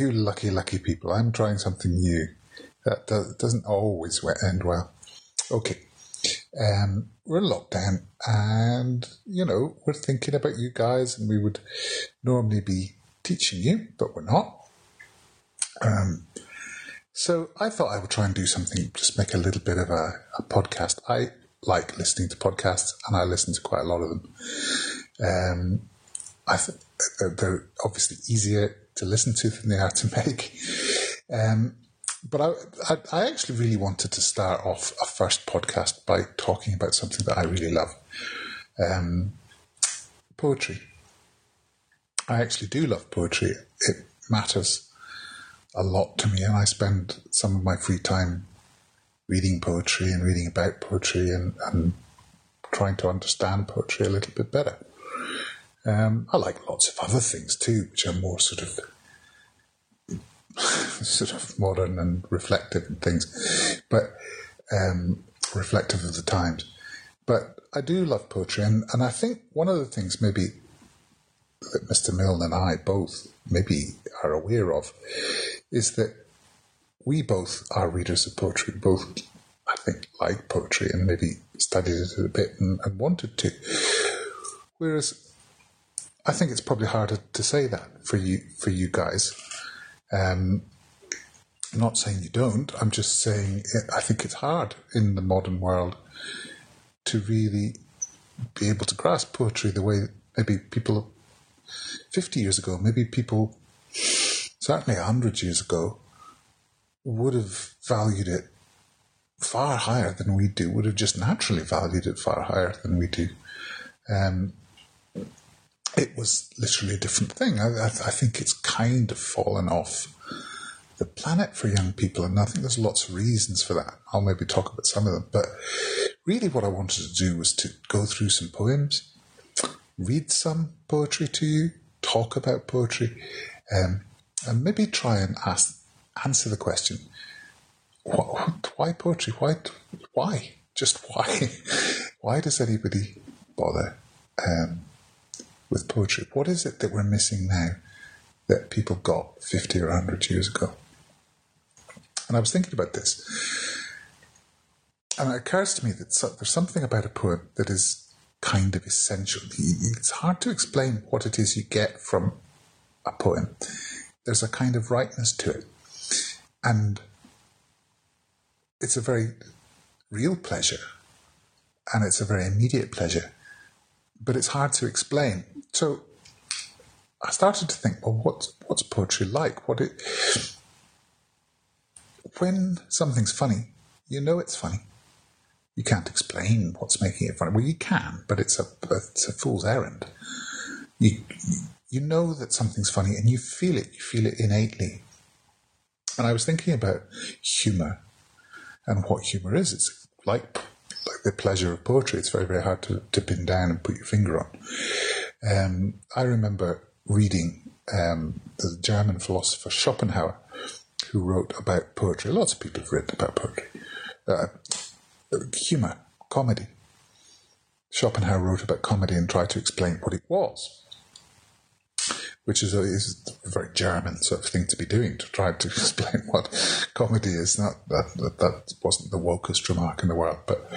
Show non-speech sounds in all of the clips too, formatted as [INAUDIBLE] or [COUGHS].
you lucky, lucky people, I'm trying something new. That does, doesn't always end well. Okay. Um, we're in lockdown and, you know, we're thinking about you guys and we would normally be teaching you, but we're not. Um, so I thought I would try and do something, just make a little bit of a, a podcast. I like listening to podcasts and I listen to quite a lot of them. Um, I think they're obviously easier to listen to than they are to make. Um, but I, I, I, actually really wanted to start off a first podcast by talking about something that I really love um, poetry. I actually do love poetry. It matters a lot to me, and I spend some of my free time reading poetry and reading about poetry and, and trying to understand poetry a little bit better. Um, I like lots of other things too, which are more sort of [LAUGHS] sort of modern and reflective and things, but um, reflective of the times. But I do love poetry, and, and I think one of the things maybe that Mr. Milne and I both maybe are aware of is that we both are readers of poetry, both I think like poetry and maybe studied it a bit and, and wanted to. Whereas I think it's probably harder to say that for you for you guys. Um, I'm not saying you don't. I'm just saying I think it's hard in the modern world to really be able to grasp poetry the way maybe people 50 years ago, maybe people certainly 100 years ago would have valued it far higher than we do, would have just naturally valued it far higher than we do. Um, it was literally a different thing. I, I, I, think it's kind of fallen off the planet for young people, and I think there's lots of reasons for that. I'll maybe talk about some of them, but really, what I wanted to do was to go through some poems, read some poetry to you, talk about poetry, um, and maybe try and ask answer the question: Why poetry? Why? Why? Just why? [LAUGHS] why does anybody bother? Um, with poetry? What is it that we're missing now that people got 50 or 100 years ago? And I was thinking about this. And it occurs to me that there's something about a poem that is kind of essential. It's hard to explain what it is you get from a poem. There's a kind of rightness to it. And it's a very real pleasure. And it's a very immediate pleasure. But it's hard to explain. So I started to think, well, what's what's poetry like? What it when something's funny, you know it's funny. You can't explain what's making it funny. Well, you can, but it's a it's a fool's errand. You you know that something's funny, and you feel it. You feel it innately. And I was thinking about humor and what humor is. It's like like the pleasure of poetry. It's very very hard to, to pin down and put your finger on. Um, I remember reading um, the German philosopher Schopenhauer, who wrote about poetry. Lots of people have written about poetry. Uh, humor, comedy. Schopenhauer wrote about comedy and tried to explain what it was, which is a, is a very German sort of thing to be doing to try to [LAUGHS] explain what comedy is. Not that, that, that wasn't the wokest remark in the world, but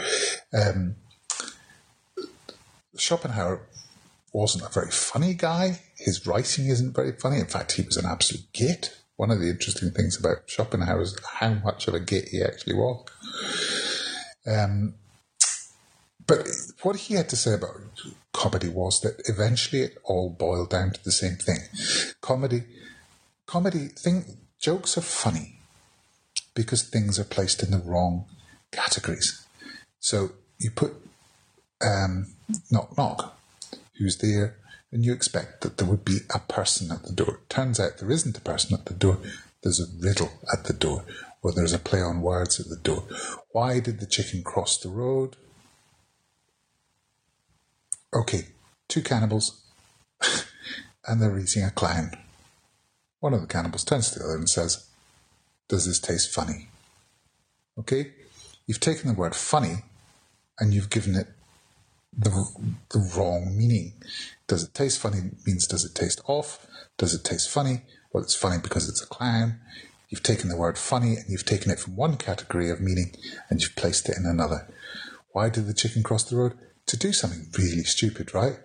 um, Schopenhauer wasn't a very funny guy. His writing isn't very funny. In fact, he was an absolute git. One of the interesting things about Schopenhauer is how much of a git he actually was. Um, but what he had to say about comedy was that eventually it all boiled down to the same thing. Comedy, comedy, thing, jokes are funny because things are placed in the wrong categories. So you put um, knock knock who's there, and you expect that there would be a person at the door. Turns out there isn't a person at the door. There's a riddle at the door, or there's a play on words at the door. Why did the chicken cross the road? Okay, two cannibals, [LAUGHS] and they're eating a clown. One of the cannibals turns to the other and says, Does this taste funny? Okay? You've taken the word funny and you've given it the, the wrong meaning. Does it taste funny means does it taste off? Does it taste funny Well, it's funny because it's a clown. You've taken the word funny and you've taken it from one category of meaning and you've placed it in another. Why did the chicken cross the road? To do something really stupid, right?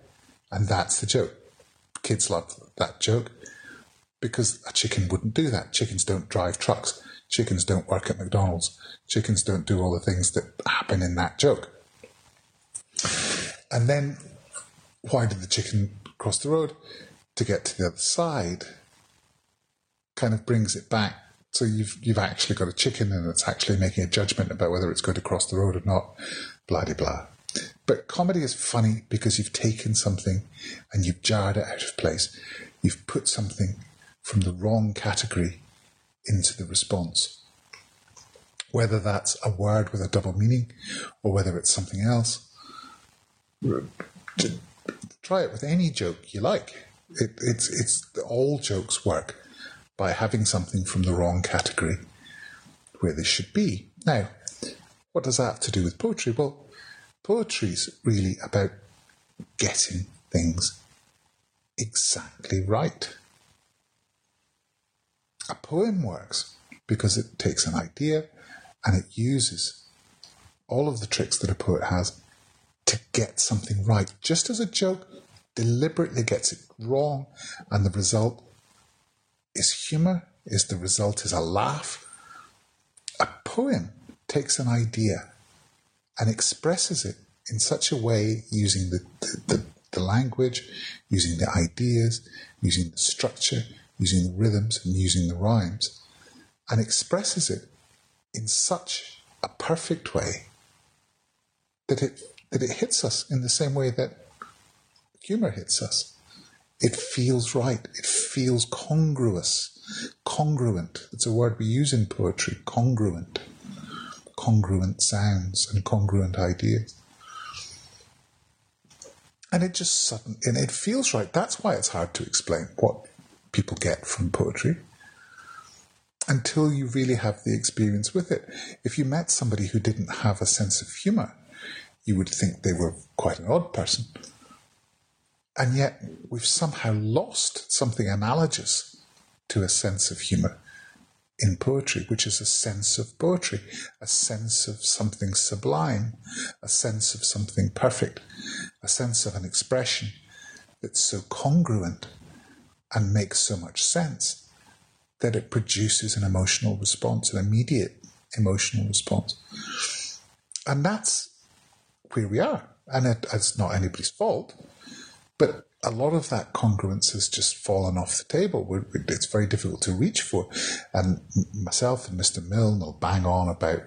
And that's the joke. Kids love that joke because a chicken wouldn't do that. Chickens don't drive trucks. Chickens don't work at McDonald's. Chickens don't do all the things that happen in that joke. And then, why did the chicken cross the road? To get to the other side. Kind of brings it back. So you've you've actually got a chicken and it's actually making a judgment about whether it's going to cross the road or not. Blah blah. But comedy is funny because you've taken something and you've jarred it out of place. You've put something from the wrong category into the response. Whether that's a word with a double meaning or whether it's something else. Try it with any joke you like. It, it's, it's all jokes work by having something from the wrong category where they should be. Now, what does that have to do with poetry? Well, poetry is really about getting things exactly right. A poem works because it takes an idea and it uses all of the tricks that a poet has to get something right. Just as a joke deliberately gets it wrong and the result is humor, is the result is a laugh. A poem takes an idea and expresses it in such a way using the, the, the, the language, using the ideas, using the structure, using the rhythms and using the rhymes, and expresses it in such a perfect way that it that it hits us in the same way that humor hits us. It feels right. It feels congruous. Congruent. It's a word we use in poetry. Congruent. Congruent sounds and congruent ideas. And it just sudden and it feels right. That's why it's hard to explain what people get from poetry until you really have the experience with it. If you met somebody who didn't have a sense of humor, you would think they were quite an odd person. And yet, we've somehow lost something analogous to a sense of humor in poetry, which is a sense of poetry, a sense of something sublime, a sense of something perfect, a sense of an expression that's so congruent and makes so much sense that it produces an emotional response, an immediate emotional response. And that's where we are. And it, it's not anybody's fault, but a lot of that congruence has just fallen off the table. We're, it's very difficult to reach for. And myself and Mr. Milne will bang on about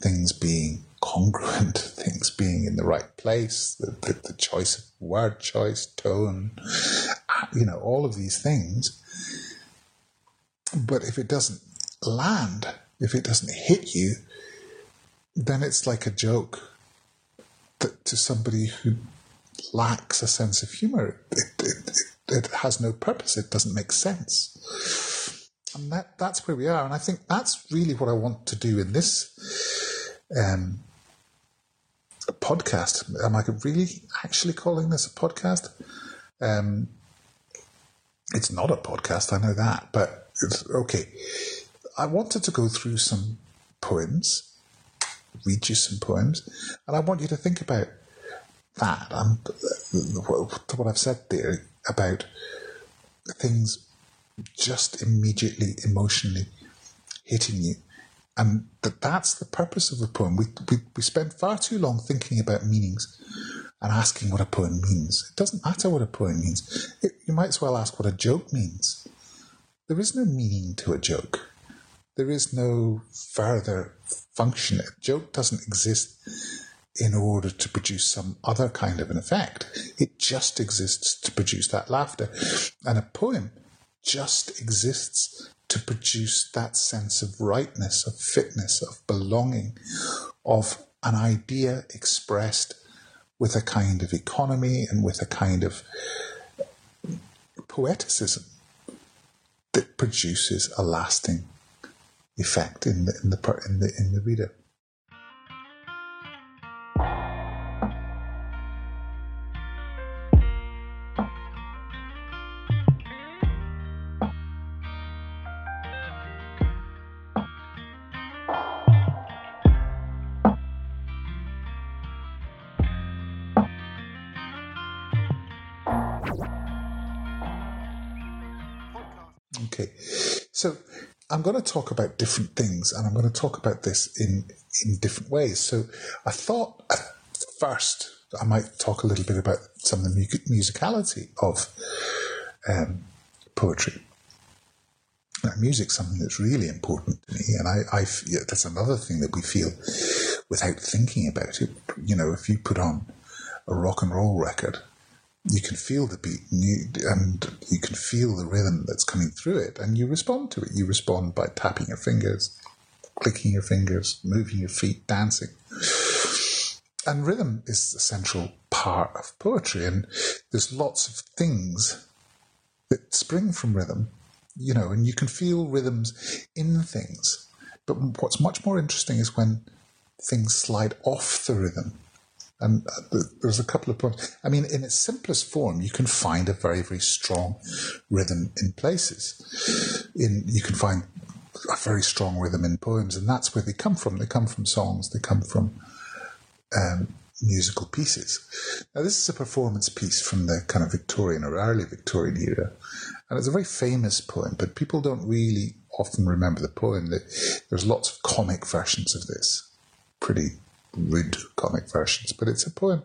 things being congruent, [LAUGHS] things being in the right place, the, the, the choice of word choice, tone, uh, you know, all of these things. But if it doesn't land, if it doesn't hit you, then it's like a joke that, to somebody who lacks a sense of humor. It, it, it, has no purpose. It doesn't make sense. And that, that's where we are. And I think that's really what I want to do in this um, podcast. Am I really actually calling this a podcast? Um, it's not a podcast, I know that, but okay. I wanted to go through some poems, read you some poems, and I want you to think about that and what I've said there about things just immediately emotionally hitting you. And that that's the purpose of a poem. We, we, we spend far too long thinking about meanings and asking what a poem means. It doesn't matter what a poem means. It, you might as well ask what a joke means. There is no meaning to a joke. There is no further function. A joke doesn't exist in order to produce some other kind of an effect. It just exists to produce that laughter. And a poem just exists to produce that sense of rightness, of fitness, of belonging, of an idea expressed with a kind of economy and with a kind of poeticism that produces a lasting effect in the in the in the, in the reader. I'm going to talk about different things, and I'm going to talk about this in in different ways. So I thought at first I might talk a little bit about some of the musicality of um, poetry. Now, music's something that's really important to me, and I, I yeah, that's another thing that we feel without thinking about it. You know, if you put on a rock and roll record, you can feel the beat and you, and you can feel the rhythm that's coming through it, and you respond to it. You respond by tapping your fingers, clicking your fingers, moving your feet, dancing. And rhythm is a central part of poetry, and there's lots of things that spring from rhythm, you know, and you can feel rhythms in things. But what's much more interesting is when things slide off the rhythm. And uh, there's a couple of points. I mean, in its simplest form, you can find a very, very strong rhythm in places. In you can find a very strong rhythm in poems, and that's where they come from. They come from songs. They come from um, musical pieces. Now, this is a performance piece from the kind of Victorian or early Victorian era, and it's a very famous poem, but people don't really often remember the poem. There's lots of comic versions of this, pretty rude comic versions, but it's a poem.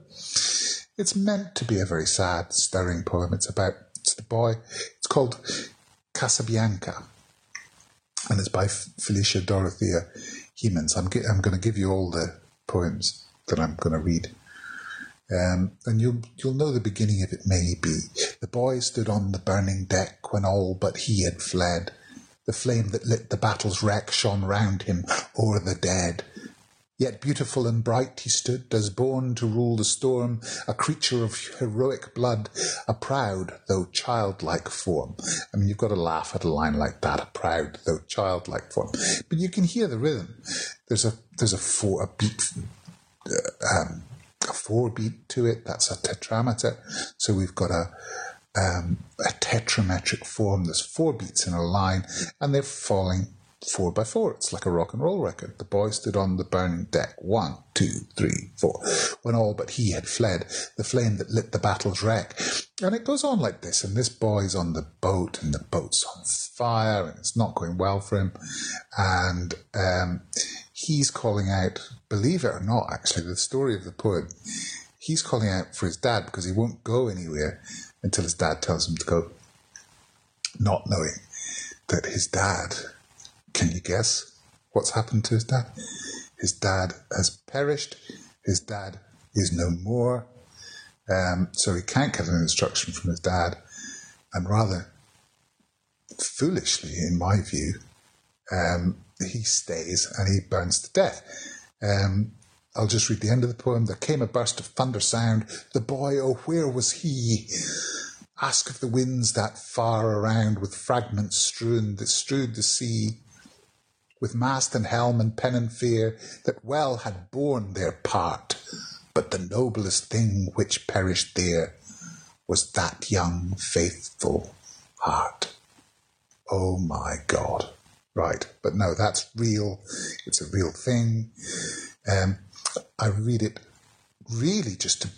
It's meant to be a very sad, stirring poem. It's about it's the boy. It's called Casabianca, and it's by Felicia Dorothea Hemans. I'm, I'm going to give you all the poems that I'm going to read. Um, and you'll you'll know the beginning of it maybe. The boy stood on the burning deck when all but he had fled. The flame that lit the battle's wreck shone round him o'er the dead. Yet beautiful and bright he stood, as born to rule the storm, a creature of heroic blood, a proud though childlike form. I mean, you've got to laugh at a line like that, a proud though childlike form. But you can hear the rhythm. There's a there's a four a beat um, a four beat to it. That's a tetrameter. So we've got a um, a tetrametric form. There's four beats in a line, and they're falling four by four. It's like a rock and roll record. The boy stood on the burning deck. One, two, three, four. When all but he had fled, the flame that lit the battle's wreck. And it goes on like this. And this boy's on the boat, and the boat's on fire, and it's not going well for him. And um, he's calling out, believe it or not, actually, the story of the poem, he's calling out for his dad because he won't go anywhere until his dad tells him to go, not knowing that his dad, can you guess what's happened to his dad? His dad has perished, his dad is no more, um, so he can't get an instruction from his dad, and rather foolishly, in my view, um, he stays and he burns to death. Um, I'll just read the end of the poem. There came a burst of thunder sound. The boy, oh, where was he? Ask of the winds that far around, with fragments strewn that strewed the sea, with mast and helm and pennon fear, that well had borne their part. But the noblest thing which perished there was that young, faithful heart. Oh my God. Right, but no, that's real. It's a real thing. Um, I read it really just to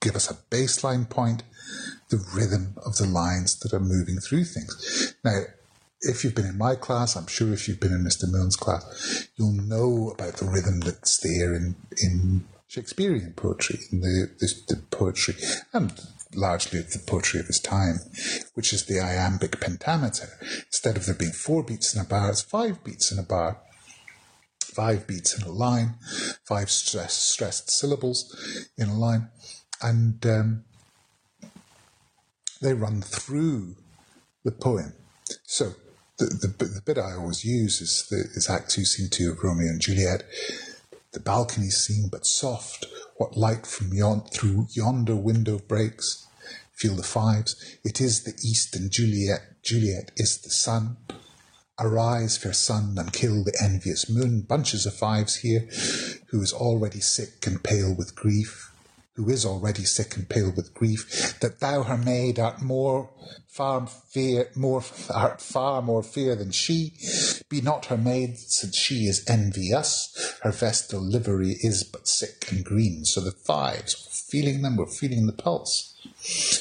give us a baseline point, the rhythm of the lines that are moving through things. Now, if you've been in my class, I'm sure if you've been in Mr. Milne's class, you'll know about the rhythm that's there in, in Shakespearean poetry, in the, the, the poetry, and largely the poetry of his time, which is the iambic pentameter. Instead of there being four beats in a bar, it's five beats in a bar, five beats in a line, five stress, stressed syllables in a line, and um, they run through the poem. So the, the, the bit I always use is, the, is Act 2, Scene 2 of Romeo and Juliet. The balcony scene, but soft, what light from yon, through yonder window breaks? Feel the fives. It is the east, and Juliet, Juliet is the sun. Arise, fair sun, and kill the envious moon. Bunches of fives here, who is already sick and pale with grief who is already sick and pale with grief, that thou her maid art more far fear more art far more fear than she. Be not her maid, since she is envious. Her vestal livery is but sick and green. So the fives, we're feeling them, we're feeling the pulse.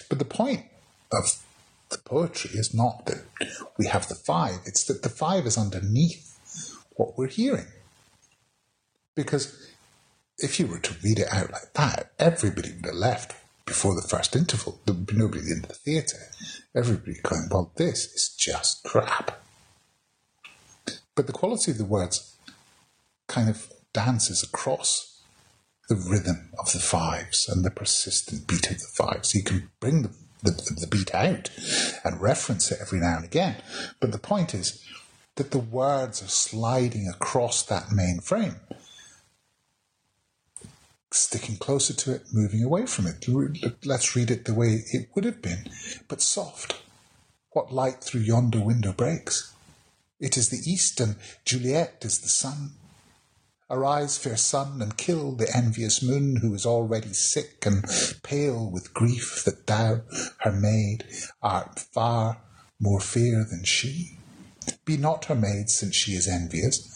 But the point of the poetry is not that we have the five, it's that the five is underneath what we're hearing. Because if you were to read it out like that, everybody would have left before the first interval. There would be nobody in the theatre. Everybody going, well, this is just crap. But the quality of the words kind of dances across the rhythm of the fives and the persistent beat of the fives. You can bring the, the, the beat out and reference it every now and again. But the point is that the words are sliding across that main frame sticking closer to it, moving away from it. Let's read it the way it would have been, but soft. What light through yonder window breaks? It is the east, and Juliet is the sun. Arise, fair sun, and kill the envious moon, who is already sick and pale with grief that thou, her maid, art far more fair than she. Be not her maid, since she is envious,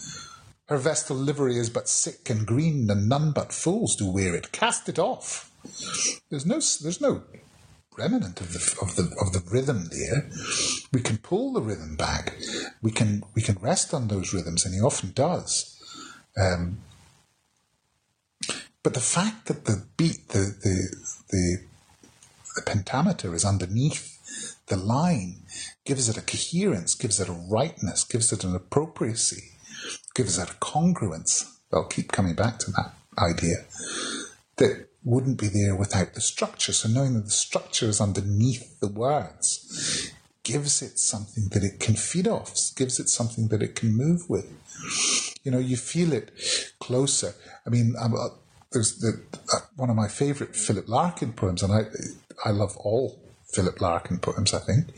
her vestal livery is but sick and green, and none but fools do wear it. Cast it off. There's no, there's no remnant of the of the of the rhythm there. We can pull the rhythm back. We can we can rest on those rhythms, and he often does. Um, but the fact that the beat, the the the, the pentameter is underneath the line, gives it a coherence, gives it a rightness, gives it an appropriacy gives it a congruence. I'll keep coming back to that idea that wouldn't be there without the structure. So knowing that the structure is underneath the words gives it something that it can feed off, gives it something that it can move with. You know, you feel it closer. I mean, uh, there's the, uh, one of my favorite Philip Larkin poems, and I I love all Philip Larkin poems, I think,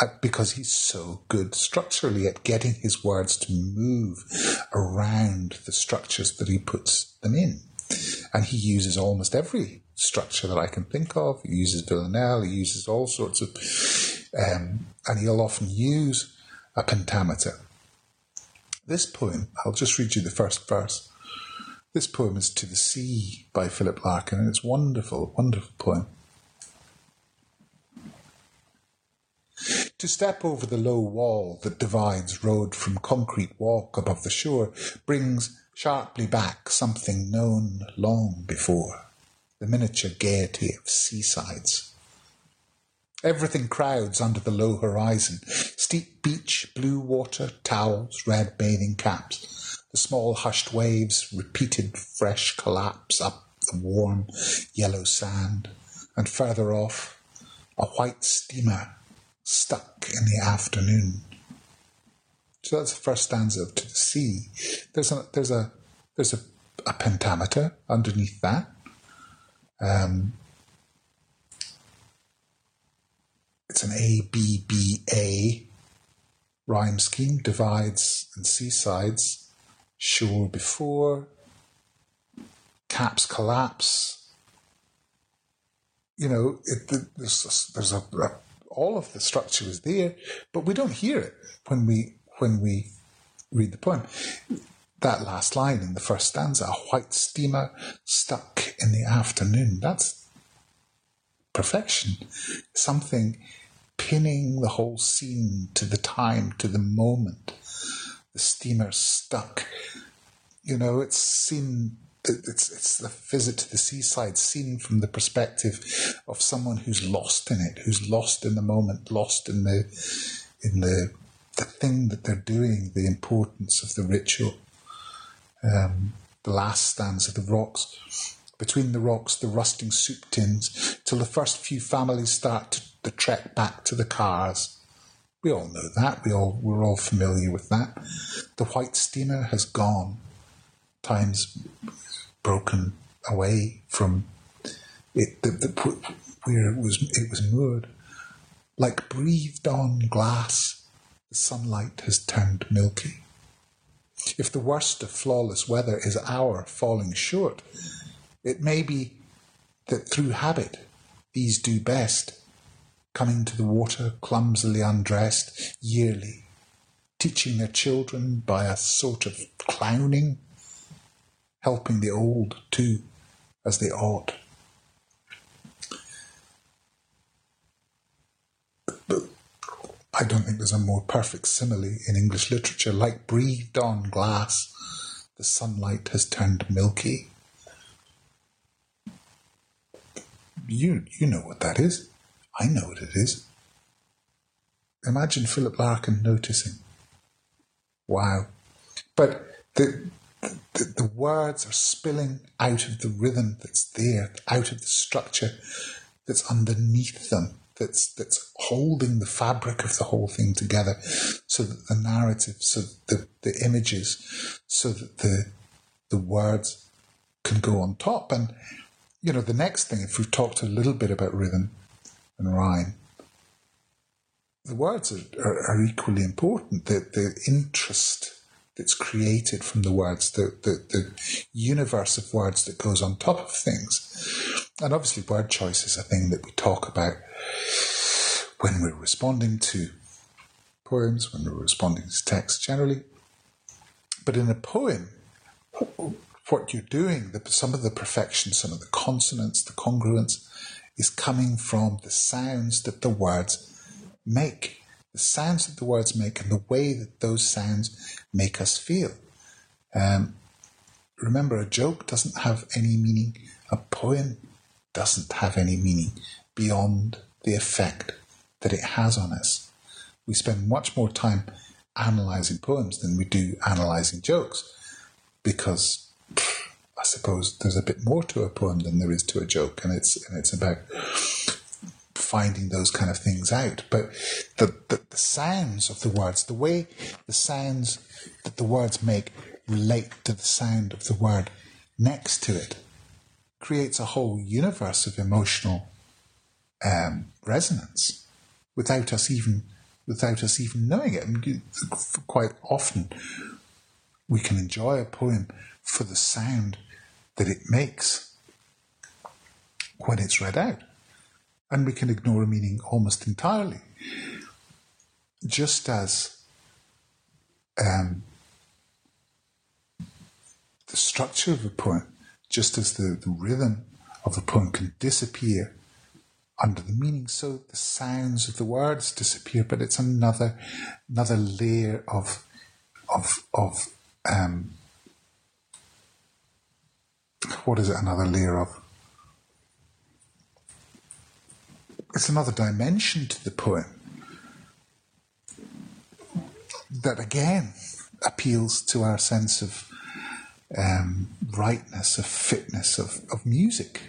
uh, because he's so good structurally at getting his words to move around the structures that he puts them in. And he uses almost every structure that I can think of. He uses villanelle, he uses all sorts of, um, and he'll often use a pentameter. This poem, I'll just read you the first verse. This poem is To the Sea by Philip Larkin, and it's wonderful, wonderful poem. To step over the low wall that divides road from concrete walk above the shore brings sharply back something known long before the miniature gaiety of seasides. Everything crowds under the low horizon steep beach, blue water, towels, red bathing caps, the small hushed waves, repeated fresh collapse up the warm yellow sand, and further off, a white steamer stuck in the afternoon. So that's the first stanza of To the Sea. There's a there's a there's a, a pentameter underneath that. Um, it's an A B B A rhyme scheme, divides and seasides, shore before, caps collapse. You know, it, there's there's a, a all of the structure is there, but we don't hear it when we when we read the poem. That last line in the first stanza, a white steamer stuck in the afternoon, that's perfection. Something pinning the whole scene to the time, to the moment. The steamer stuck. You know, it's seen it's it's the visit to the seaside seen from the perspective of someone who's lost in it, who's lost in the moment, lost in the in the the thing that they're doing, the importance of the ritual. Um, the last stanza, the rocks. Between the rocks, the rusting soup tins, till the first few families start to, the trek back to the cars. We all know that. We all we're all familiar with that. The white steamer has gone. Time's broken away from it, the, the, where it was, it was moored. Like breathed on glass, the sunlight has turned milky. If the worst of flawless weather is our falling short, it may be that through habit these do best, coming to the water clumsily undressed yearly, teaching their children by a sort of clowning helping the old too, as they ought. But I don't think there's a more perfect simile in English literature. Like breathed on glass, the sunlight has turned milky. You, you know what that is. I know what it is. Imagine Philip Larkin noticing. Wow. But the, the, the words are spilling out of the rhythm that's there, out of the structure that's underneath them, that's that's holding the fabric of the whole thing together, so that the narrative, so the the images, so that the the words can go on top. And you know, the next thing, if we've talked a little bit about rhythm and rhyme, the words are, are, are equally important. The the interest that's created from the words, the, the, the universe of words that goes on top of things. And obviously, word choice is a thing that we talk about when we're responding to poems, when we're responding to text generally. But in a poem, what you're doing, the, some of the perfection, some of the consonants, the congruence, is coming from the sounds that the words make the sounds that the words make and the way that those sounds make us feel. Um, remember, a joke doesn't have any meaning, a poem doesn't have any meaning beyond the effect that it has on us. We spend much more time analysing poems than we do analysing jokes because I suppose there's a bit more to a poem than there is to a joke, and it's and it's about finding those kind of things out. But the, the, the sounds of the words, the way the sounds that the words make relate to the sound of the word next to it creates a whole universe of emotional um, resonance without us even without us even knowing it. And quite often, we can enjoy a poem for the sound that it makes when it's read out and we can ignore a meaning almost entirely. Just as um, the structure of a poem, just as the, the rhythm of a poem can disappear under the meaning, so the sounds of the words disappear, but it's another another layer of of of um, what is it? Another layer of it's another dimension to the poem that again appeals to our sense of um, rightness, of fitness, of, of music.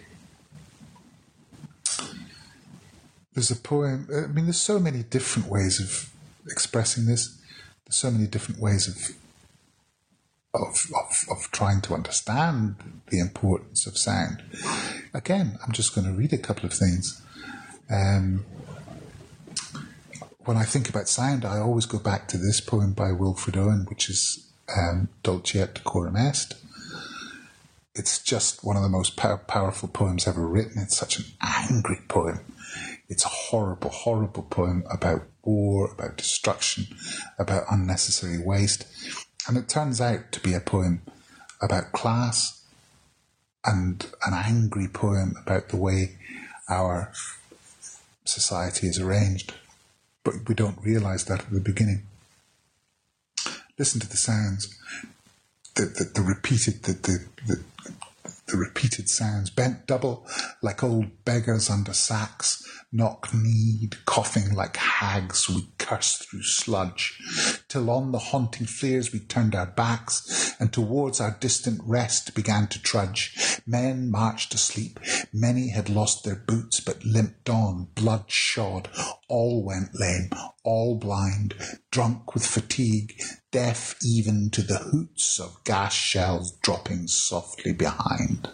There's a poem, I mean, there's so many different ways of expressing this, there's so many different ways of. Of, of, of trying to understand the importance of sound. Again, I'm just going to read a couple of things. Um, when I think about sound, I always go back to this poem by Wilfred Owen, which is um, Dulce et Decorum Est. It's just one of the most pow- powerful poems ever written. It's such an angry poem. It's a horrible, horrible poem about war, about destruction, about unnecessary waste. And it turns out to be a poem about class and an angry poem about the way our society is arranged, but we don't realize that at the beginning. Listen to the sounds, the, the, the repeated, the, the, the, the repeated sounds, bent double like old beggars under sacks, knock kneed, coughing like hags, we cursed through sludge, till on the haunting flares we turned our backs, and towards our distant rest began to trudge. Men marched asleep, many had lost their boots, but limped on, blood shod, all went lame, all blind, drunk with fatigue, deaf even to the hoots of gas shells dropping softly behind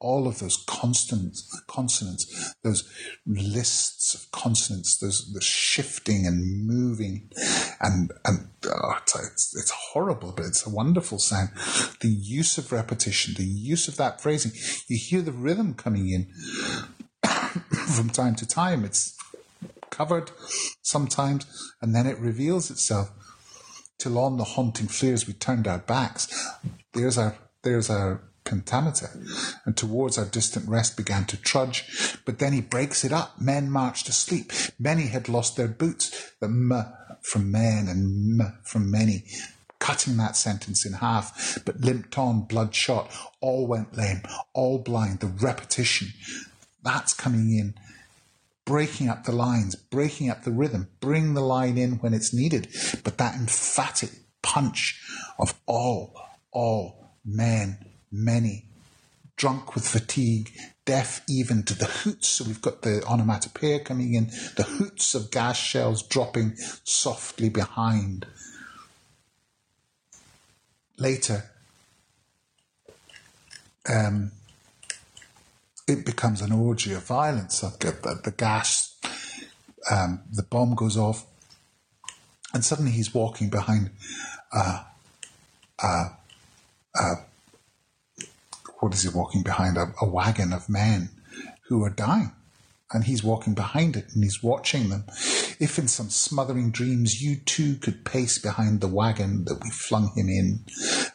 all of those consonants, consonants, those lists of consonants, those the shifting and moving, and and oh, it's, it's, horrible, but it's a wonderful sound. The use of repetition, the use of that phrasing, you hear the rhythm coming in [COUGHS] from time to time. It's covered sometimes, and then it reveals itself. Till on the haunting flares we turned our backs. There's our there's our pentameter, and towards our distant rest began to trudge. But then he breaks it up. Men marched asleep. Many had lost their boots. The m from men and m from many, cutting that sentence in half, but limped on, bloodshot. All went lame, all blind. The repetition, that's coming in breaking up the lines, breaking up the rhythm, bring the line in when it's needed. But that emphatic punch of all, all, men, many, drunk with fatigue, deaf even to the hoots. So we've got the onomatopoeia coming in, the hoots of gas shells dropping softly behind. Later, um, it becomes an orgy of violence. The, the gas, um, the bomb goes off, and suddenly he's walking behind uh, uh, uh, what is he walking behind? A, a wagon of men who are dying and he's walking behind it and he's watching them. If in some smothering dreams you too could pace behind the wagon that we flung him in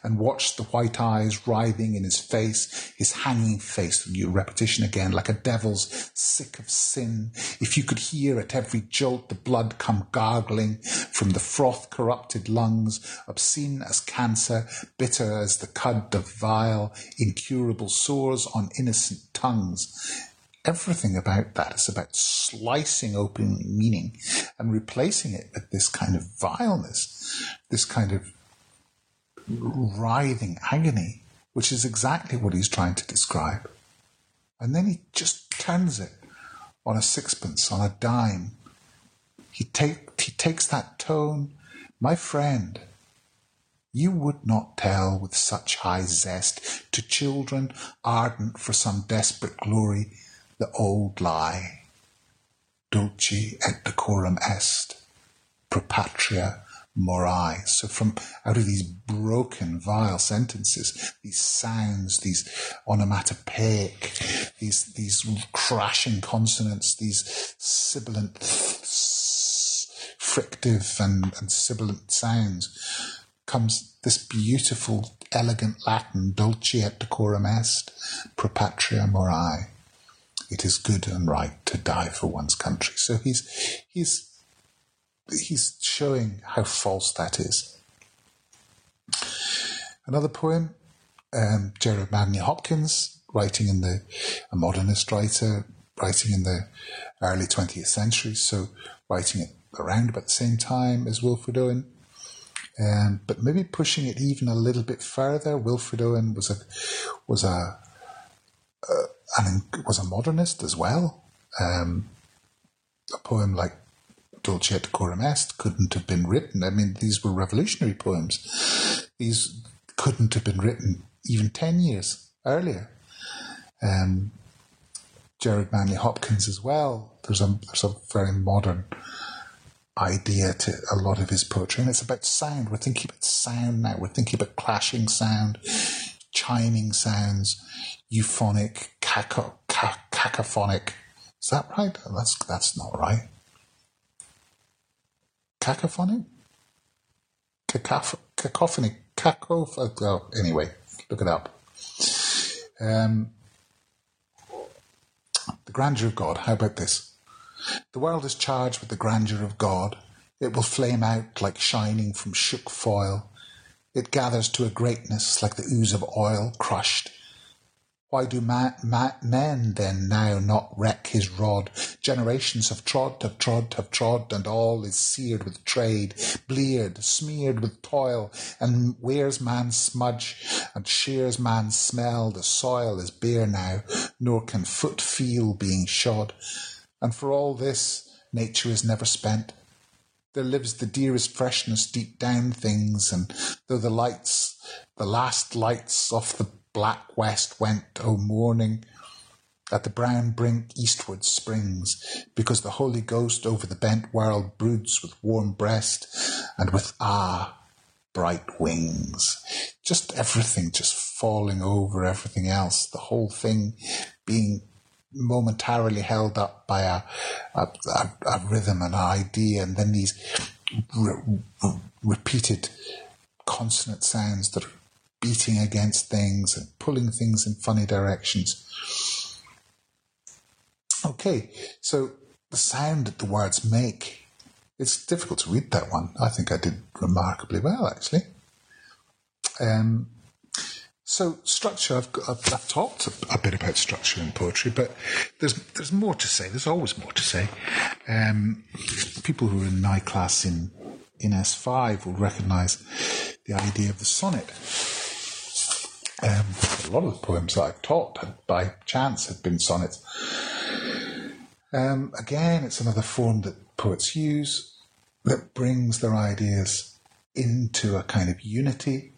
and watch the white eyes writhing in his face, his hanging face, your repetition again, like a devil's sick of sin. If you could hear at every jolt the blood come gargling from the froth corrupted lungs, obscene as cancer, bitter as the cud of vile, incurable sores on innocent tongues everything about that is about slicing open meaning and replacing it with this kind of vileness, this kind of writhing agony, which is exactly what he's trying to describe. And then he just turns it on a sixpence, on a dime. He, take, he takes that tone, my friend. You would not tell with such high zest to children ardent for some desperate glory the old lie, dulce et decorum est, pro patria mori. So from out of these broken, vile sentences, these sounds, these onomatopoeic, these these crashing consonants, these sibilant, frictive and, and sibilant sounds, comes this beautiful, elegant Latin, dulce et decorum est, pro patria mori it is good and right to die for one's country. So he's he's he's showing how false that is. Another poem, um, Manley Hopkins, writing in the a modernist writer, writing in the early 20th century, so writing it around about the same time as Wilfred Owen. Um, but maybe pushing it even a little bit further. Wilfred Owen was a was a, a and was a modernist as well. Um, a poem like Dulce et Decorum Est couldn't have been written. I mean, these were revolutionary poems. These couldn't have been written even 10 years earlier. Um, Gerard Manley Hopkins as well. There's a, there's a very modern idea to a lot of his poetry, and it's about sound. We're thinking about sound now. We're thinking about clashing sound, chiming sounds, euphonic, caco, cacophonic. Is that right? That's that's not right. Cacophonic, Cacoph- cacophony, cacophony. Oh, anyway, look it up. Um, the grandeur of God. How about this? The world is charged with the grandeur of God. It will flame out like shining from shook foil. It gathers to a greatness like the ooze of oil crushed why do ma- ma- men then now not reck his rod? Generations have trod, have trod, have trod, and all is seared with trade, bleared, smeared with toil, and wears man's smudge, and shears man's smell. The soil is bare now, nor can foot feel being shod. And for all this, nature is never spent. There lives the dearest freshness deep down things, and though the lights, the last lights off the black west went, O morning, at the brown brink eastward springs, because the Holy Ghost over the bent world broods with warm breast and with ah bright wings. Just everything just falling over everything else, the whole thing being momentarily held up by a, a, a, a rhythm, an idea, and then these re- re- repeated consonant sounds that are beating against things and pulling things in funny directions. Okay, so the sound that the words make, it's difficult to read that one. I think I did remarkably well, actually. Um, so structure, I've, I've, I've, talked a bit about structure in poetry, but there's there's more to say. There's always more to say. Um, people who are in my class in in S5 will recognise the idea of the sonnet. Um, a lot of the poems that I've taught by chance have been sonnets. Um, again, it's another form that poets use that brings their ideas into a kind of unity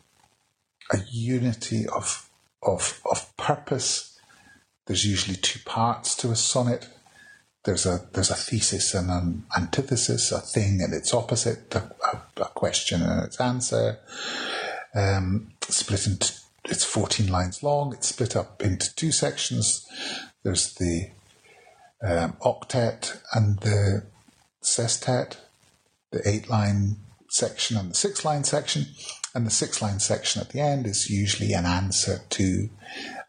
a unity of, of, of purpose. There's usually two parts to a sonnet. There's a there's a thesis and an antithesis, a thing and its opposite, a, a, a question and its answer. Um, split into it's 14 lines long. It's split up into two sections. There's the um, octet and the sestet, the eight line section and the six line section. And the six line section at the end is usually an answer to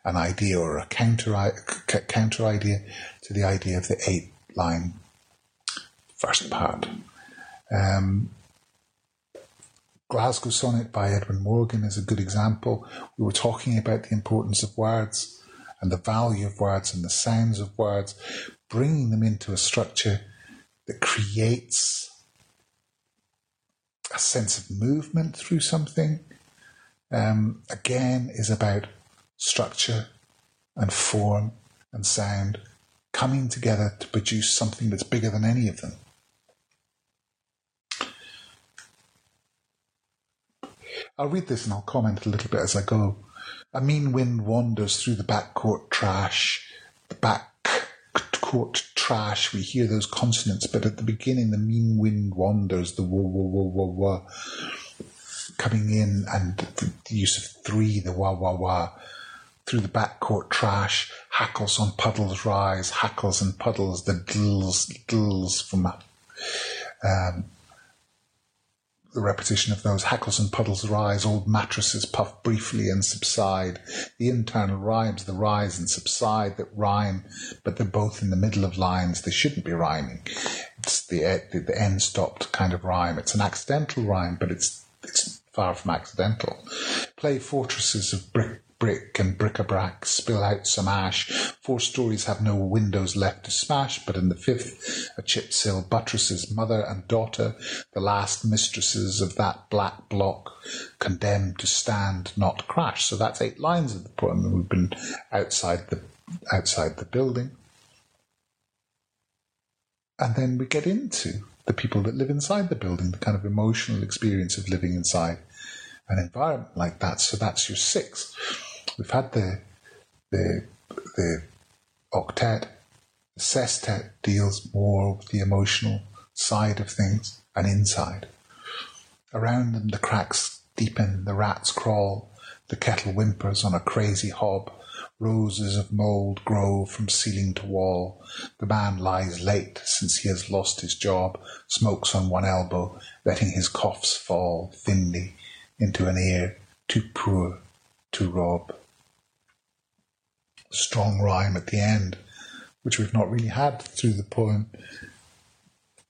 an idea or a counter, counter idea to the idea of the eight line first part. Um, Glasgow Sonnet by Edwin Morgan is a good example. We were talking about the importance of words and the value of words and the sounds of words, bringing them into a structure that creates a sense of movement through something. Um, again, is about structure and form and sound coming together to produce something that's bigger than any of them. I'll read this and I'll comment a little bit as I go. A mean wind wanders through the back court trash, the back court trash, we hear those consonants, but at the beginning, the mean wind wanders, the wah, wah, wah, wah, wah, coming in, and the, the use of three, the wah, wah, wah, through the backcourt trash, hackles on puddles rise, hackles and puddles, the dills, dills from um, the repetition of those hackles and puddles rise, old mattresses puff briefly and subside. The internal rhymes, the rise and subside that rhyme, but they're both in the middle of lines. They shouldn't be rhyming. It's the, the, the end stopped kind of rhyme. It's an accidental rhyme, but it's, it's far from accidental. Play fortresses of brick brick and bric-a-brac spill out some ash. Four stories have no windows left to smash, but in the fifth, a chip sill buttresses mother and daughter, the last mistresses of that black block, condemned to stand, not crash. So that's eight lines of the poem. We've been outside the outside the building. And then we get into the people that live inside the building, the kind of emotional experience of living inside an environment like that. So that's your six. We've had the the the octet. The sestet deals more with the emotional side of things and inside. Around them, the cracks deepen, the rats crawl, the kettle whimpers on a crazy hob. Roses of mould grow from ceiling to wall. The man lies late since he has lost his job, smokes on one elbow, letting his coughs fall thinly into an ear too poor to rob strong rhyme at the end, which we've not really had through the poem,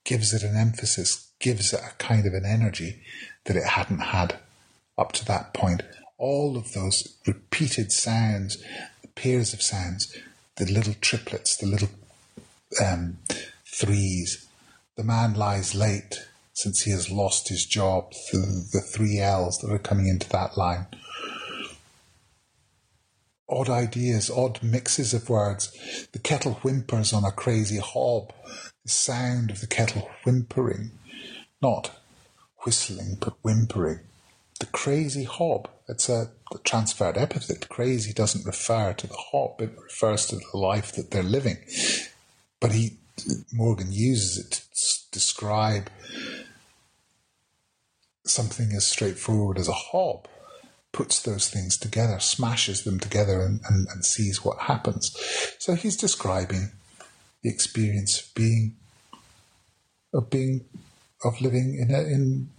gives it an emphasis, gives it a kind of an energy that it hadn't had up to that point. All of those repeated sounds, the pairs of sounds, the little triplets, the little um, threes. The man lies late since he has lost his job. The, the three L's that are coming into that line odd ideas, odd mixes of words. The kettle whimpers on a crazy hob. The sound of the kettle whimpering, not whistling, but whimpering. The crazy hob. It's a, transferred epithet. Crazy doesn't refer to the hob, it refers to the life that they're living. But he, Morgan uses it to describe something as straightforward as a hob puts those things together, smashes them together, and, and, and sees what happens. So he's describing the experience of being, of being, of living in a, in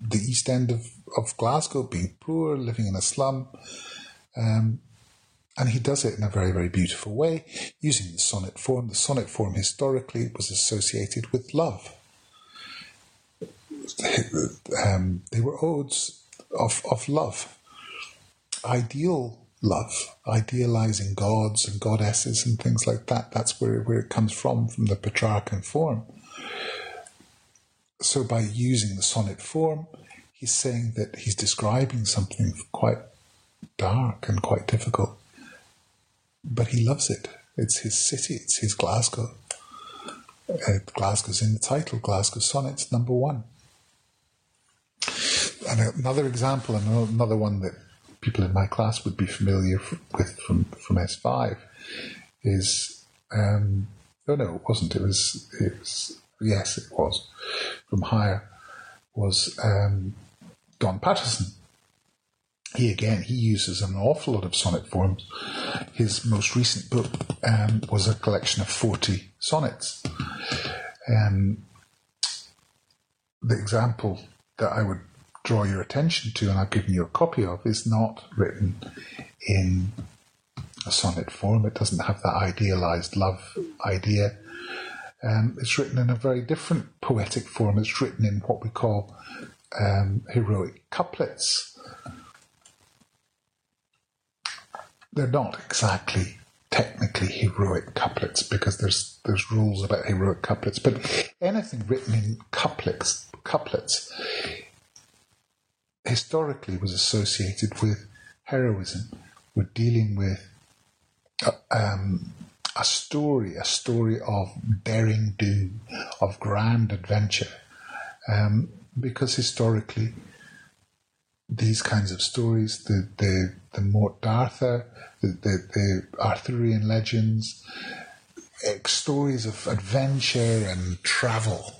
the east end of, of Glasgow, being poor, living in a slum. Um, and he does it in a very, very beautiful way, using the sonnet form. The sonnet form historically was associated with love. Um, they were odes of, of love, ideal love, idealizing gods and goddesses and things like that. That's where, where it comes from, from the Petrarchan form. So by using the sonnet form, he's saying that he's describing something quite dark and quite difficult. But he loves it. It's his city, it's his Glasgow. Uh, Glasgow's in the title, Glasgow Sonnets, number one. Another example, and another one that people in my class would be familiar with from, from S5 is, um, oh no, it wasn't. It was, it was, yes, it was from Higher, was um, Don Paterson. He again, he uses an awful lot of sonnet forms. His most recent book um, was a collection of 40 sonnets. Um, the example that I would draw your attention to, and I've given you a copy of, is not written in a sonnet form. It doesn't have that idealized love idea. Um, it's written in a very different poetic form. It's written in what we call um, heroic couplets. They're not exactly technically heroic couplets because there's there's rules about heroic couplets, but anything written in couplets couplets historically was associated with heroism, with dealing with uh, um, a story, a story of daring do, of grand adventure. Um, because historically, these kinds of stories, the the the Morte d'Arthur, the, the, the Arthurian legends, stories of adventure and travel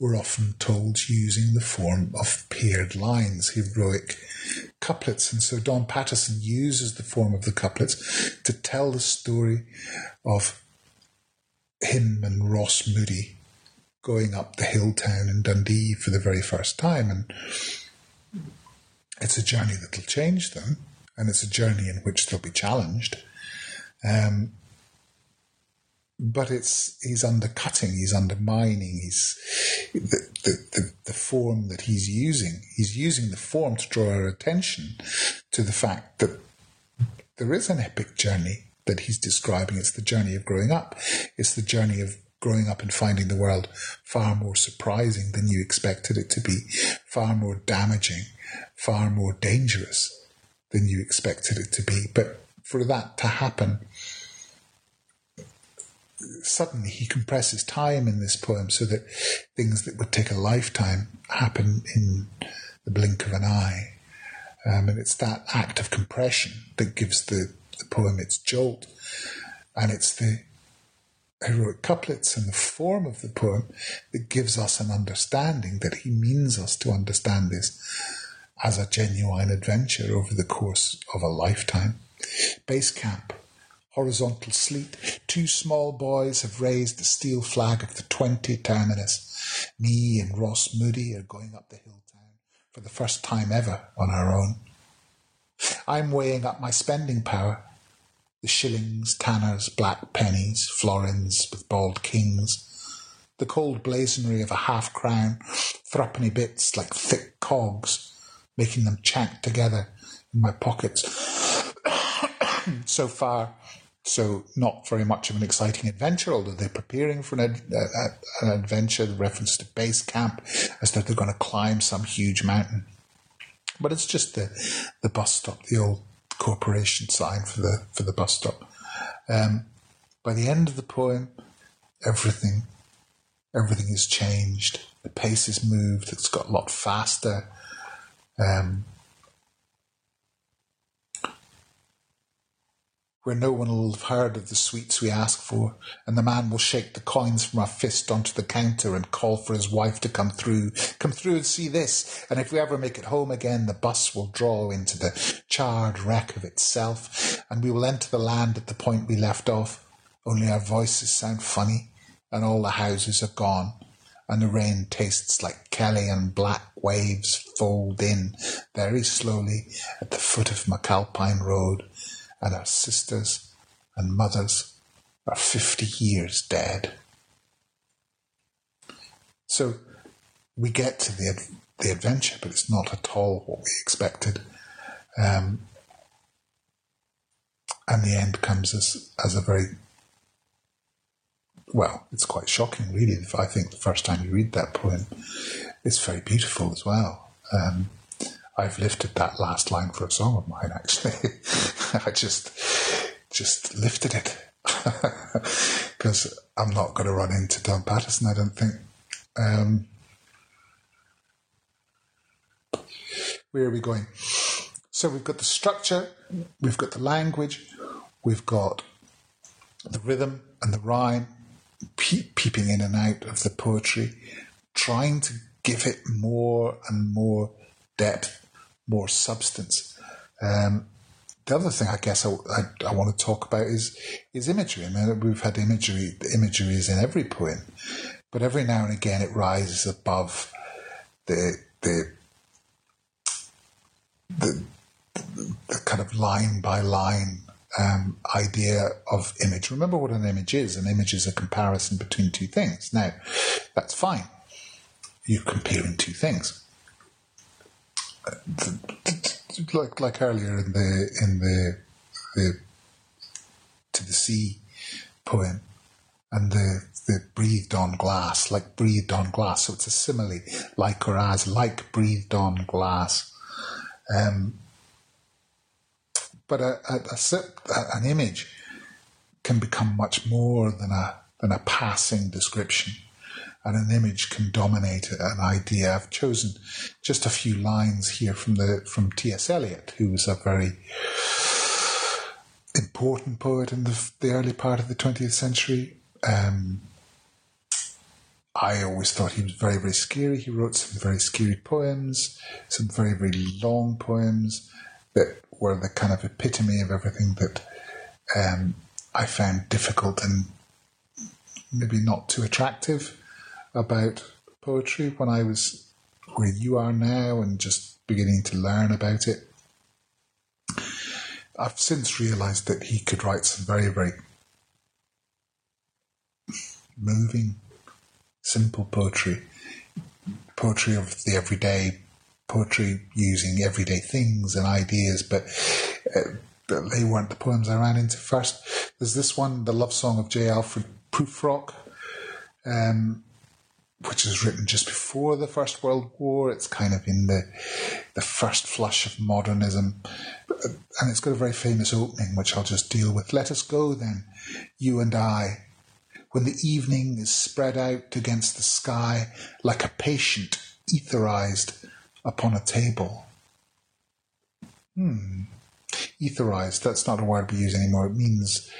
were often told using the form of paired lines, heroic couplets. And so Don Paterson uses the form of the couplets to tell the story of him and Ross Moody going up the Hilltown in Dundee for the very first time. And it's a journey that'll change them, and it's a journey in which they'll be challenged. Um, but it's he's undercutting, he's undermining, he's the, the, the, the, form that he's using. He's using the form to draw our attention to the fact that there is an epic journey that he's describing. It's the journey of growing up. It's the journey of growing up and finding the world far more surprising than you expected it to be, far more damaging, far more dangerous than you expected it to be. But for that to happen, suddenly he compresses time in this poem so that things that would take a lifetime happen in the blink of an eye. Um, and it's that act of compression that gives the, the poem its jolt. And it's the heroic couplets and the form of the poem that gives us an understanding that he means us to understand this as a genuine adventure over the course of a lifetime. Base camp horizontal sleet, two small boys have raised the steel flag of the 20 terminus. Me and Ross Moody are going up the hill town for the first time ever on our own. I'm weighing up my spending power. The shillings, tanners, black pennies, florins with bald kings. The cold blazonry of a half crown, threepenny bits like thick cogs, making them chank together in my pockets. [COUGHS] so far, so not very much of an exciting adventure, although they're preparing for an, ad, uh, an adventure, the reference to base camp, as though they're going to climb some huge mountain. But it's just the, the bus stop, the old corporation sign for the, for the bus stop. Um, by the end of the poem, everything, everything is changed. The pace is moved. It's got a lot faster. Um, where no one will have heard of the sweets we ask for, and the man will shake the coins from our fist onto the counter and call for his wife to come through. Come through and see this, and if we ever make it home again, the bus will draw into the charred wreck of itself, and we will enter the land at the point we left off, only our voices sound funny, and all the houses are gone, and the rain tastes like Kelly and black waves fold in very slowly at the foot of McAlpine Road, and our sisters and mothers are 50 years dead. So we get to the, the adventure, but it's not at all what we expected. Um, and the end comes as, as a very well, it's quite shocking, really. I think the first time you read that poem, it's very beautiful as well. Um, I've lifted that last line for a song of mine. Actually, [LAUGHS] I just just lifted it [LAUGHS] because I'm not going to run into Don Paterson, I don't think. Um, where are we going? So we've got the structure, we've got the language, we've got the rhythm and the rhyme, peeping in and out of the poetry, trying to give it more and more depth, more substance. Um, the other thing I guess I, I, I, want to talk about is is imagery. I mean, we've had imagery. The imagery is in every poem, but every now and again it rises above the the the, the kind of line by line um, idea of image. Remember what an image is. An image is a comparison between two things. Now, that's fine. You're comparing two things. Like like earlier in the in the the to the sea poem and the the breathed on glass, like breathed on glass. So it's a simile, like or as, like breathed on glass. Um, but a, a, a, an image can become much more than a than a passing description, and an image can dominate an idea. I've chosen just a few lines here from the from T. S. Eliot, who was a very important poet in the, the early part of the 20th century. Um, I always thought he was very, very scary. He wrote some very scary poems, some very, very long poems that were the kind of epitome of everything that um, I found difficult and maybe not too attractive about poetry when I was where you are now and just beginning to learn about it. I've since realized that he could write some very, very moving, simple poetry, poetry of the everyday, poetry using everyday things and ideas, but uh, they weren't the poems I ran into first. There's this one, the love song of J. Alfred Prufrock, um, which was written just before the First World War. It's kind of in the the first flush of modernism, and it's got a very famous opening, which I'll just deal with. Let us go then, you and I, when the evening is spread out against the sky like a patient etherized upon a table. Hmm. Etherized, that's not a word we use anymore. It means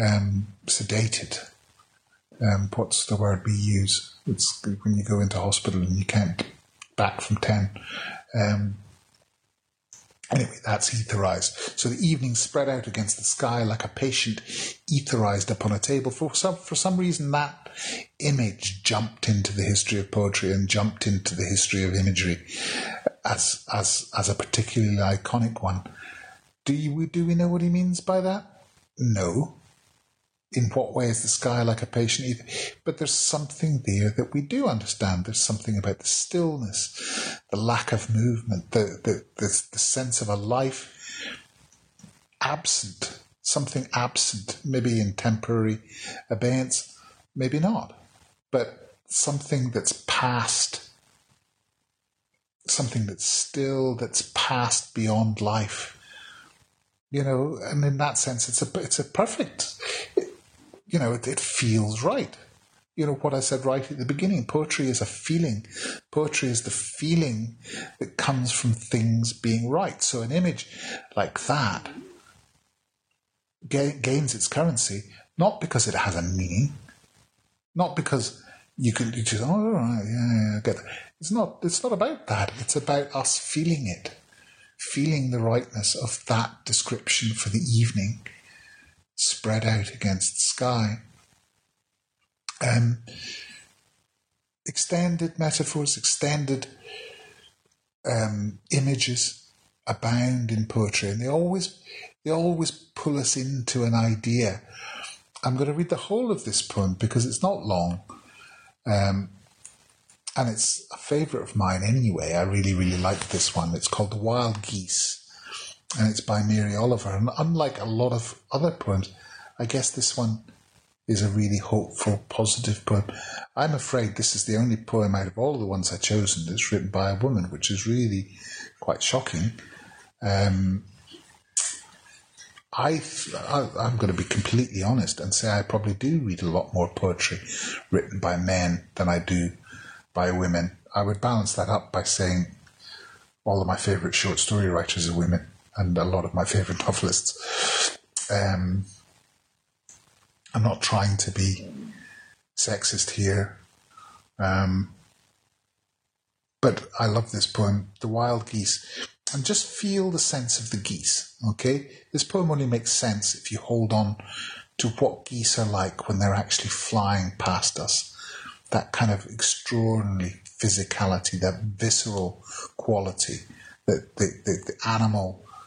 um, sedated. Um, what's the word we use? It's when you go into hospital and you can't back from 10. Um, Anyway, that's etherized. So the evening spread out against the sky like a patient etherized upon a table. For some, for some reason, that image jumped into the history of poetry and jumped into the history of imagery as, as, as a particularly iconic one. Do you, do we know what he means by that? No in what way is the sky like a patient either? But there's something there that we do understand. There's something about the stillness, the lack of movement, the, the, the, the sense of a life absent, something absent, maybe in temporary abeyance, maybe not, but something that's past, something that's still, that's past beyond life you know, and in that sense, it's a it's a perfect you know, it, it feels right. You know, what I said right at the beginning poetry is a feeling. Poetry is the feeling that comes from things being right. So an image like that gains its currency not because it has a meaning, not because you can you just oh right, yeah, yeah, I get that. It's not it's not about that. It's about us feeling it, feeling the rightness of that description for the evening, spread out against the sky. Um, extended metaphors, extended um, images abound in poetry, and they always they always pull us into an idea. I'm going to read the whole of this poem because it's not long, um, and it's a favourite of mine anyway. I really really like this one. It's called "The Wild Geese." And it's by Mary Oliver. And unlike a lot of other poems, I guess this one is a really hopeful, positive poem. I'm afraid this is the only poem out of all the ones I've chosen that's written by a woman, which is really quite shocking. Um, I, I'm going to be completely honest and say I probably do read a lot more poetry written by men than I do by women. I would balance that up by saying all of my favourite short story writers are women and a lot of my favourite novelists. Um, I'm not trying to be sexist here. Um, but I love this poem, The Wild Geese. And just feel the sense of the geese, okay? This poem only makes sense if you hold on to what geese are like when they're actually flying past us. That kind of extraordinary physicality, that visceral quality, the, the, the, the animal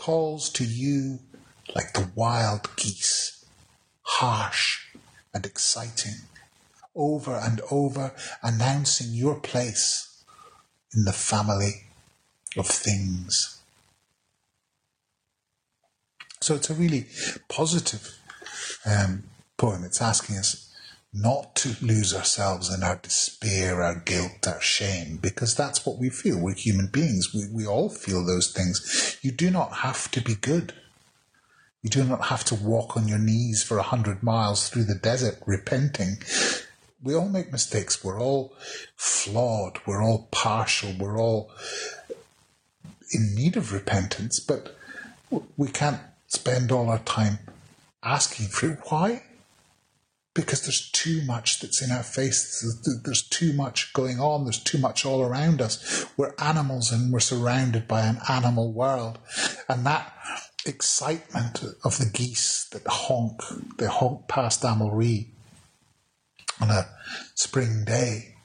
calls to you like the wild geese, harsh and exciting, over and over announcing your place in the family of things. So it's a really positive um, poem. It's asking us not to lose ourselves in our despair, our guilt, our shame, because that's what we feel. We're human beings. We, we all feel those things. You do not have to be good. You do not have to walk on your knees for a hundred miles through the desert repenting. We all make mistakes. We're all flawed. We're all partial. We're all in need of repentance, but we can't spend all our time asking for it. Why? Because there's too much that's in our face. There's too much going on. There's too much all around us. We're animals and we're surrounded by an animal world. And that excitement of the geese that honk, they honk past Amulree on a spring day.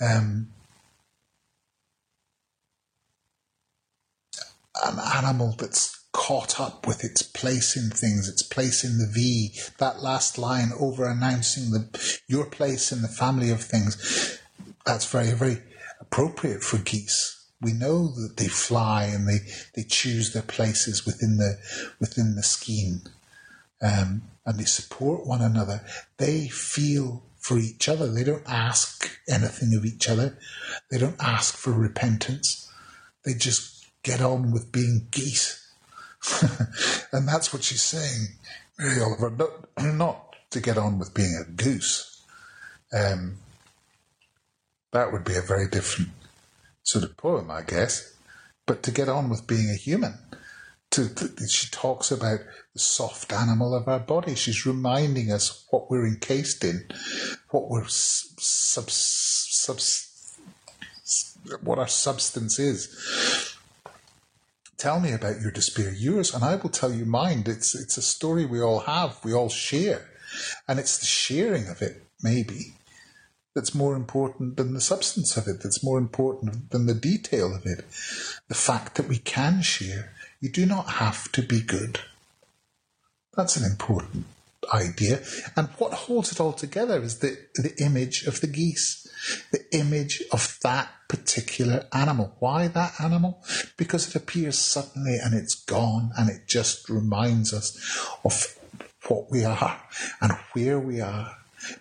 Um, an animal that's caught up with its place in things, its place in the V, that last line over announcing the your place in the family of things, that's very, very appropriate for geese we know that they fly and they, they choose their places within the within the scheme, um, and they support one another. They feel for each other. They don't ask anything of each other. They don't ask for repentance. They just get on with being geese, [LAUGHS] and that's what she's saying, Mary Oliver. Not, [CLEARS THROAT] not to get on with being a goose. Um, that would be a very different sort of poem, I guess. But to get on with being a human, to, to, she talks about the soft animal of our body. She's reminding us what we're encased in, what we're sub, sub, what our substance is. Tell me about your despair, yours, and I will tell you mine. It's it's a story we all have, we all share, and it's the sharing of it, maybe, that's more important than the substance of it, that's more important than the detail of it. The fact that we can share. You do not have to be good. That's an important idea. And what holds it all together is the, the image of the geese, the image of that particular animal. Why that animal? Because it appears suddenly and it's gone and it just reminds us of what we are and where we are.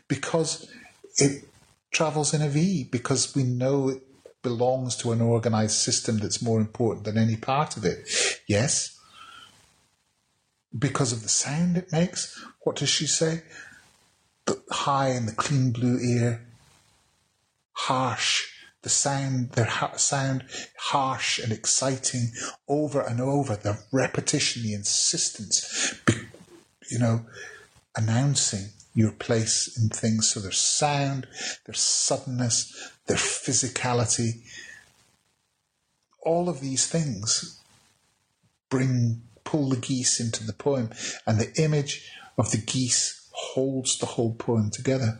Because it travels in a V, because we know it belongs to an organized system that's more important than any part of it. Yes, because of the sound it makes. What does she say? The high and the clean blue air, harsh. The sound, their sound harsh and exciting over and over. The repetition, the insistence, you know, announcing your place in things. So there's sound, there's suddenness, their physicality. All of these things bring pull the geese into the poem, and the image of the geese holds the whole poem together.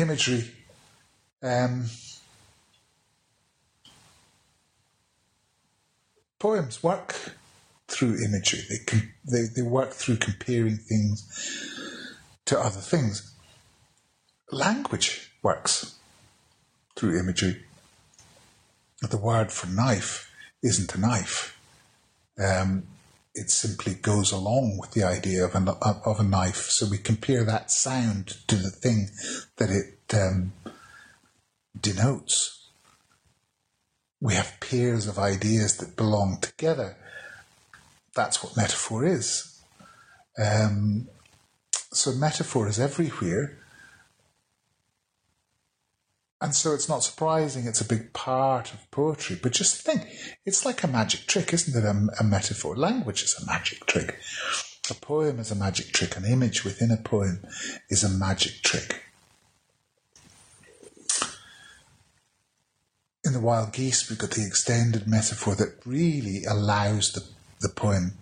Imagery. Um, poems work through imagery. They, com- they, they work through comparing things to other things. Language works through imagery. The word for knife isn't a knife. Um, it simply goes along with the idea of, an, of a knife. So we compare that sound to the thing that it um, denotes. We have pairs of ideas that belong together that's what metaphor is. Um, so metaphor is everywhere. And so it's not surprising it's a big part of poetry. But just think, it's like a magic trick, isn't it? A, a, metaphor. Language is a magic trick. A poem is a magic trick. An image within a poem is a magic trick. In the wild geese, we've got the extended metaphor that really allows the the poem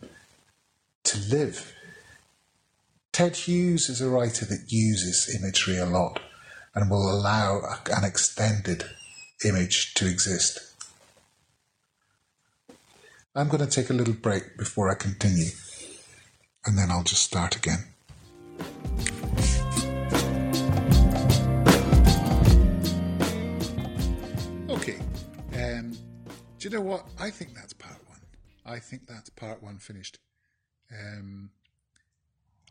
to live. Ted Hughes is a writer that uses imagery a lot and will allow an extended image to exist. I'm going to take a little break before I continue, and then I'll just start again. Okay, um, do you know what? I think that's part one. I think that's part one finished. Um,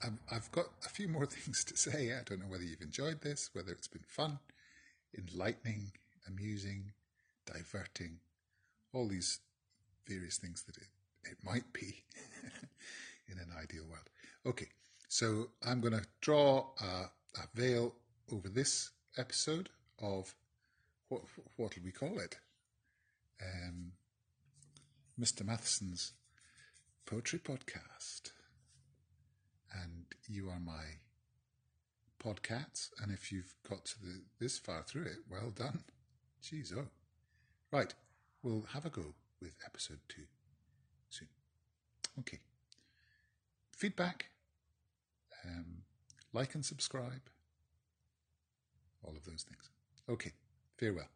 I've, I've got a few more [LAUGHS] things to say. I don't know whether you've enjoyed this, whether it's been fun, enlightening, amusing, diverting, all these various things that it, it might be [LAUGHS] in an ideal world. Okay, so I'm going to draw a, a veil over this episode of what what will we call it? Um, Mr. Matheson's poetry podcast. And you are my podcasts. And if you've got to the, this far through it, well done. Jeez, oh. Right, we'll have a go with episode two soon. Okay. Feedback, um, like and subscribe, all of those things. Okay, farewell.